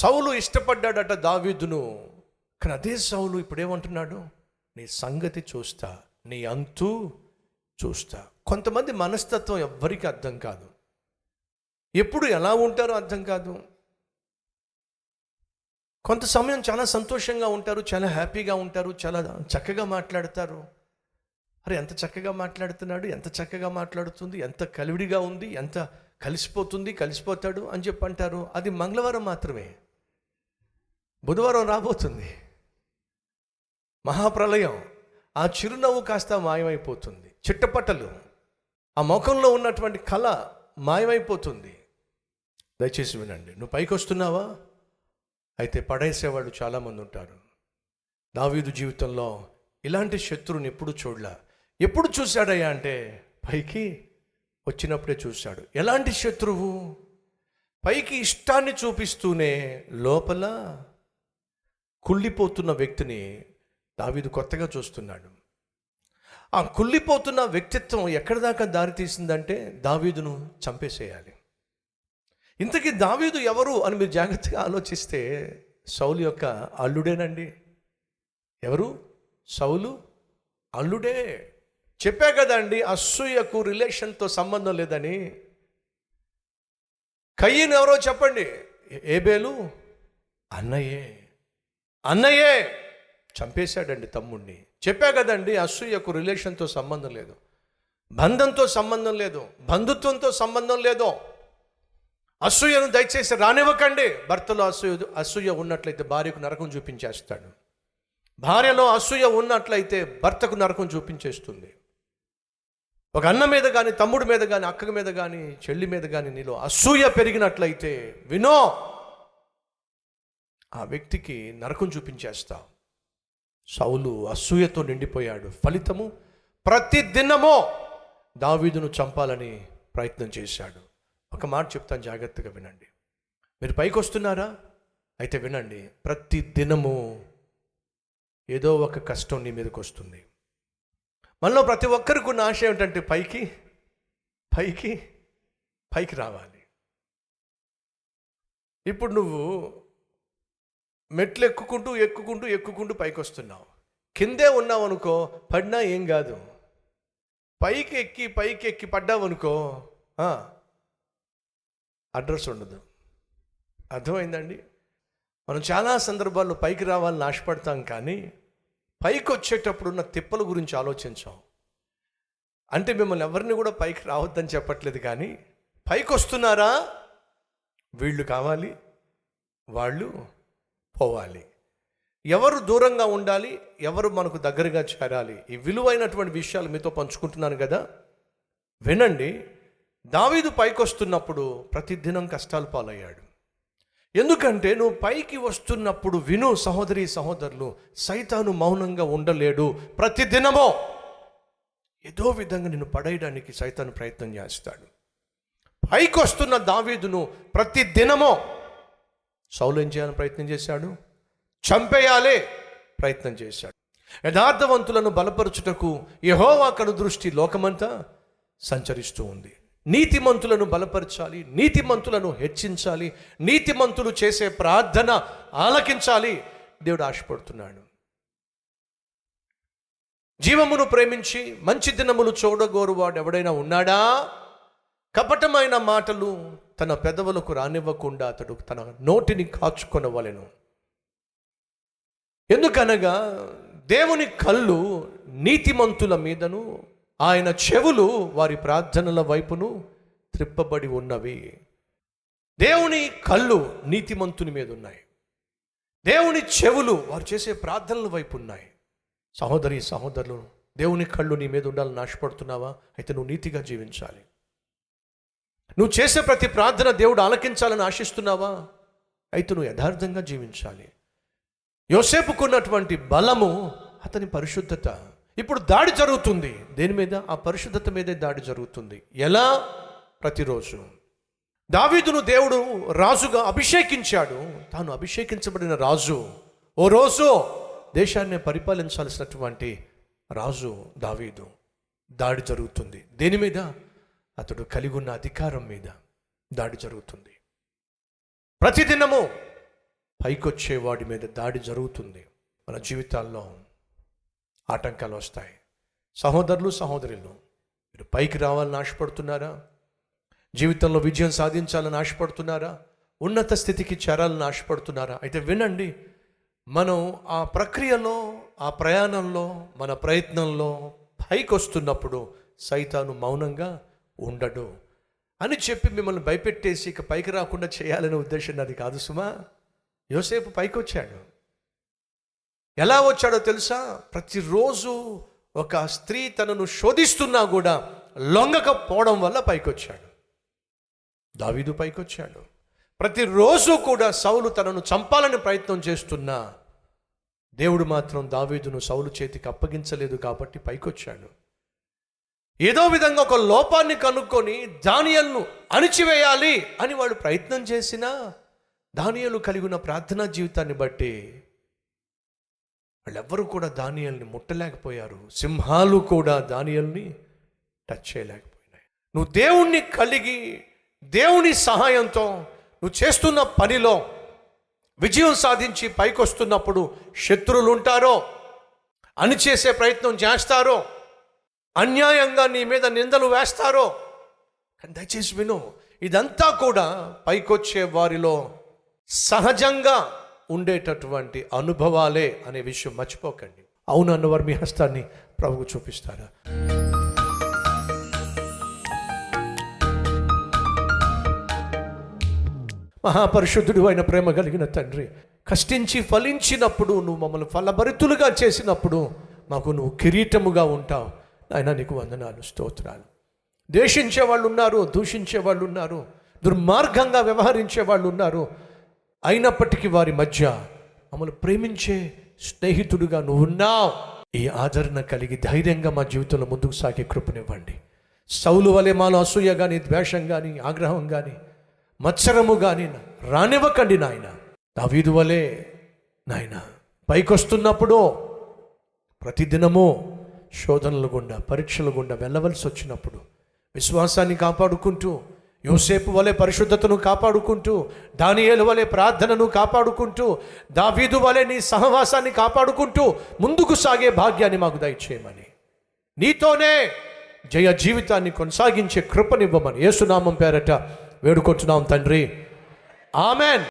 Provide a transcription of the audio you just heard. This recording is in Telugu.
సౌలు ఇష్టపడ్డాడట దావీదును. కానీ అదే సౌలు ఇప్పుడేమంటున్నాడు? నీ సంగతి చూస్తా నీ అంతు చూస్తా. కొంతమంది మనస్తత్వం ఎవ్వరికి అర్థం కాదు. ఎప్పుడు ఎలా ఉంటారో అర్థం కాదు. కొంత సమయం చాలా సంతోషంగా ఉంటారు చాలా హ్యాపీగా ఉంటారు చాలా చక్కగా మాట్లాడతారు. అరే ఎంత చక్కగా మాట్లాడుతున్నాడు ఎంత చక్కగా మాట్లాడుతుంది ఎంత కలివిడిగా ఉంది ఎంత కలిసిపోతుంది కలిసిపోతాడు అని చెప్పి అంటారు అది మంగళవారం మాత్రమే. బుధవారం రాబోతుంది. మహాప్రలయం. ఆ చిరునవ్వు కాస్త మాయమైపోతుంది. చిట్టపట్టలు ఆ ముఖంలో ఉన్నటువంటి కళ మాయమైపోతుంది. దయచేసి వినండి. నువ్వు పైకి వస్తున్నావా? అయితే పడేసేవాళ్ళు చాలామంది ఉంటారు. దావీదు జీవితంలో ఇలాంటి శత్రువుని ఎప్పుడు చూడలా? ఎప్పుడు చూశాడయ్యా అంటే పైకి వచ్చినప్పుడే చూశాడు. ఎలాంటి శత్రువు? పైకి ఇష్టాన్ని చూపిస్తూనే లోపల కుళ్ళిపోతున్న వ్యక్తిని దావీదు కొత్తగా చూస్తున్నాడు. ఆ కుళ్ళిపోతున్న వ్యక్తిత్వం ఎక్కడి దాకా దారి తీసిందంటే దావీదును చంపేసేయాలి. ఇంతకీ దావీదు ఎవరు అని మీరు జాగ్రత్తగా ఆలోచిస్తే సౌలు యొక్క అల్లుడేనండి. ఎవరు? సౌలు అల్లుడే. చెప్పా కదండి అసూయకు రిలేషన్తో సంబంధం లేదని. కయ్యను ఎవరో చెప్పండి ఏబేలు? అన్నయ్యే. అన్నయ్యే! చంపేశాడండి తమ్ముణ్ణి. చెప్పా కదండి అసూయకు రిలేషన్తో సంబంధం లేదు. బంధంతో సంబంధం లేదు. బంధుత్వంతో సంబంధం లేదు. అసూయను దయచేసి రానివ్వకండి. భర్తలో అసూయ అసూయ ఉన్నట్లయితే భార్యకు నరకం చూపించేస్తాడు. భార్యలో అసూయ ఉన్నట్లయితే భర్తకు నరకం చూపించేస్తుంది. ఒక అన్న మీద కానీ తమ్ముడి మీద కానీ అక్క మీద కానీ చెల్లి మీద కానీ నీలో అసూయ పెరిగినట్లయితే వినో! ఆ వ్యక్తికి నరకం చూపించేస్తా. సౌలు అసూయతో నిండిపోయాడు. ఫలితము ప్రతి దినమో దావీదును చంపాలని ప్రయత్నం చేశాడు. ఒక మాట చెప్తాను జాగ్రత్తగా వినండి. మీరు పైకి వస్తున్నారా? అయితే వినండి ప్రతి దినము ఏదో ఒక కష్టం నీ మీదకి వస్తుంది. మనలో ప్రతి ఒక్కరికి ఉన్న ఆశ ఏమిటంటే పైకి పైకి పైకి రావాలి. ఇప్పుడు నువ్వు మెట్లు ఎక్కుకుంటూ ఎక్కుకుంటూ ఎక్కుకుంటూ పైకి వస్తున్నావు కిందే ఉన్నావు అనుకో పడినా ఏం కాదు. పైకి ఎక్కి పైకి ఎక్కి పడ్డావు అనుకో అడ్రస్ ఉండదు. అర్థమైందండి? మనం చాలా సందర్భాల్లో పైకి రావాలని ఆశపడతాం కానీ పైకి వచ్చేటప్పుడు ఉన్న తిప్పల గురించి ఆలోచించాం. అంటే మిమ్మల్ని ఎవరిని కూడా పైకి రావద్దని చెప్పట్లేదు కానీ పైకి వస్తున్నారా వీళ్ళు కావాలి వాళ్ళు పోవాలి. ఎవరు దూరంగా ఉండాలి ఎవరు మనకు దగ్గరగా చేరాలి ఈ విలువైనటువంటి విషయాలు మీతో పంచుకుంటున్నాను కదా? వినండి దావీదు పైకి వస్తున్నప్పుడు ప్రతిదినం కష్టాలు పాలయ్యాడు. ఎందుకంటే నువ్వు పైకి వస్తున్నప్పుడు విను సహోదరి సహోదరులు సైతాను మౌనంగా ఉండలేడు ప్రతిదినమో. ఏదో విధంగా నిన్ను పడేయడానికి సైతాను ప్రయత్నం చేస్తాడు. పైకి వస్తున్న దావీదును ప్రతి దినమో సౌలు ఏం చేయాలని ప్రయత్నం చేశాడు? చంపేయాలే. ప్రయత్నం చేశాడు. యథార్థవంతులను బలపరచుటకు యహోవా కను దృష్టి లోకమంతా సంచరిస్తూ ఉంది. నీతిమంతులను బలపరచాలి నీతిమంతులను హెచ్చించాలి నీతిమంతులు చేసే ప్రార్థన ఆలకించాలి. దేవుడు ఆశపడుతున్నాడు. జీవమును ప్రేమించి మంచి దినములు చూడగోరువాడు ఎవడైనా ఉన్నాడా? కపటమైన మాటలు తన పెదవులకు రానివ్వకుండా అతడు తన నోటిని కాచుకొనవలెను. ఎందుకనగా దేవుని కళ్ళు నీతిమంతుల మీదను ఆయన చెవులు వారి ప్రార్థనల వైపును త్రిప్పబడి ఉన్నవి. దేవుని కళ్ళు నీతిమంతుని మీద ఉన్నాయి దేవుని చెవులు వారు చేసే ప్రార్థనల వైపు ఉన్నాయి సహోదరి సహోదరులు దేవుని కళ్ళు నీ మీద ఉండాలని నాశపడుతున్నావా అయితే నువ్వు నీతిగా జీవించాలి. నువ్వు చేసే ప్రతి ప్రార్థన దేవుడు ఆలకించాలని ఆశిస్తున్నావా? అయితే నువ్వు యథార్థంగా జీవించాలి. యోసేపుకున్నటువంటి బలము అతని పరిశుద్ధత. ఇప్పుడు దాడి జరుగుతుంది. దేని మీద? ఆ పరిశుద్ధత మీదే దాడి జరుగుతుంది. ఎలా? ప్రతిరోజు. దావీదును దేవుడు రాజుగా అభిషేకించాడు. తాను అభిషేకించబడిన రాజు. ఓ రోజు దేశాన్ని పరిపాలించాల్సినటువంటి రాజు దావీదు. దాడి జరుగుతుంది. దేని మీద? అతడు కలిగి ఉన్న అధికారం మీద దాడి జరుగుతుంది. ప్రతిదినము పైకొచ్చే వాడి మీద దాడి జరుగుతుంది. మన జీవితాల్లో ఆటంకాలు వస్తాయి. సహోదరులు సహోదరులు మీరు పైకి రావాలని ఆశపడుతున్నారా? జీవితంలో విజయం సాధించాలని ఆశపడుతున్నారా? ఉన్నత స్థితికి చేరాలని ఆశపడుతున్నారా? అయితే వినండి మనం ఆ ప్రక్రియలో ఆ ప్రయాణంలో మన ప్రయత్నంలో పైకి వస్తున్నప్పుడు సైతాను మౌనంగా ఉండడు అని చెప్పి మిమ్మల్ని భయపెట్టేసి ఇక పైకి రాకుండా చేయాలనే ఉద్దేశం నాది కాదు సుమా. యోసేపు పైకి వచ్చాడు ఎలా వచ్చాడో తెలుసా? ప్రతిరోజు ఒక స్త్రీ తనను శోధిస్తున్నా కూడా లొంగకపోవడం వల్ల పైకి వచ్చాడు దావీదు పైకి వచ్చాడు ప్రతిరోజు కూడా సౌలు తనను చంపాలని ప్రయత్నం చేస్తున్నా. దేవుడు మాత్రం దావీదును సౌలు చేతికి అప్పగించలేదు కాబట్టి పైకొచ్చాడు. ఏదో విధంగా ఒక లోపాన్ని కనుక్కొని దానియల్ను అణిచివేయాలి అని వాడు ప్రయత్నం చేసినా దానియలు కలిగి ఉన్న ప్రార్థనా జీవితాన్ని బట్టి వాళ్ళెవ్వరూ కూడా దానియల్ని ముట్టలేకపోయారు. సింహాలు కూడా దానియల్ని టచ్ చేయలేకపోయినాయి. నువ్వు దేవుణ్ణి కలిగి దేవుని సహాయంతో నువ్వు చేస్తున్న పనిలో విజయం సాధించి పైకొస్తున్నప్పుడు శత్రులు ఉంటారో అణిచేసే ప్రయత్నం చేస్తారో అన్యాయంగా నీ మీద నిందలు వేస్తారో. కానీ దయచేసి విను ఇదంతా కూడా పైకొచ్చే వారిలో సహజంగా ఉండేటటువంటి అనుభవాలే అనే విషయం మర్చిపోకండి. అవును అన్నవారు మీ హస్తాన్ని ప్రభుకు చూపిస్తారా? మహాపరిశుద్ధుడు అయిన ప్రేమ కలిగిన తండ్రి కష్టించి ఫలించినప్పుడు నువ్వు మమ్మల్ని ఫలభరితులుగా చేసినప్పుడు మాకు నువ్వు కిరీటముగా ఉంటావు. ఆయన నీకు వందనాలు స్తోత్రాలు. ద్వేషించే వాళ్ళు ఉన్నారు దూషించే వాళ్ళు ఉన్నారు దుర్మార్గంగా వ్యవహరించే వాళ్ళు ఉన్నారు. అయినప్పటికీ వారి మధ్య మమ్మల్ని ప్రేమించే స్నేహితుడుగా నువ్వు ఉన్నావు. ఈ ఆదరణ కలిగి ధైర్యంగా మా జీవితంలో ముందుకు సాగే కృపనివ్వండి. సౌలు వలె మాలో అసూయ కానీ ద్వేషం కానీ ఆగ్రహం కానీ మత్సరము కానీ రానివ్వకండి నాయన. దావీదు వలె నాయన పైకొస్తున్నప్పుడు ప్రతిదినము శోధనల గుండా పరీక్షల గుండా వెళ్ళవలసి వచ్చినప్పుడు విశ్వాసాన్ని కాపాడుకుంటూ యోసేపు వలె పరిశుద్ధతను కాపాడుకుంటూ దానియేలు వలె ప్రార్థనను కాపాడుకుంటూ దావీదు వలె నీ సహవాసాన్ని కాపాడుకుంటూ ముందుకు సాగే భాగ్యాన్ని మాకు దయచేయమని. నీతోనే జయ జీవితాన్ని కొనసాగించే కృపనివ్వమని యేసునామం పేరట వేడుకొచ్చున్నాం తండ్రి. ఆమెన్.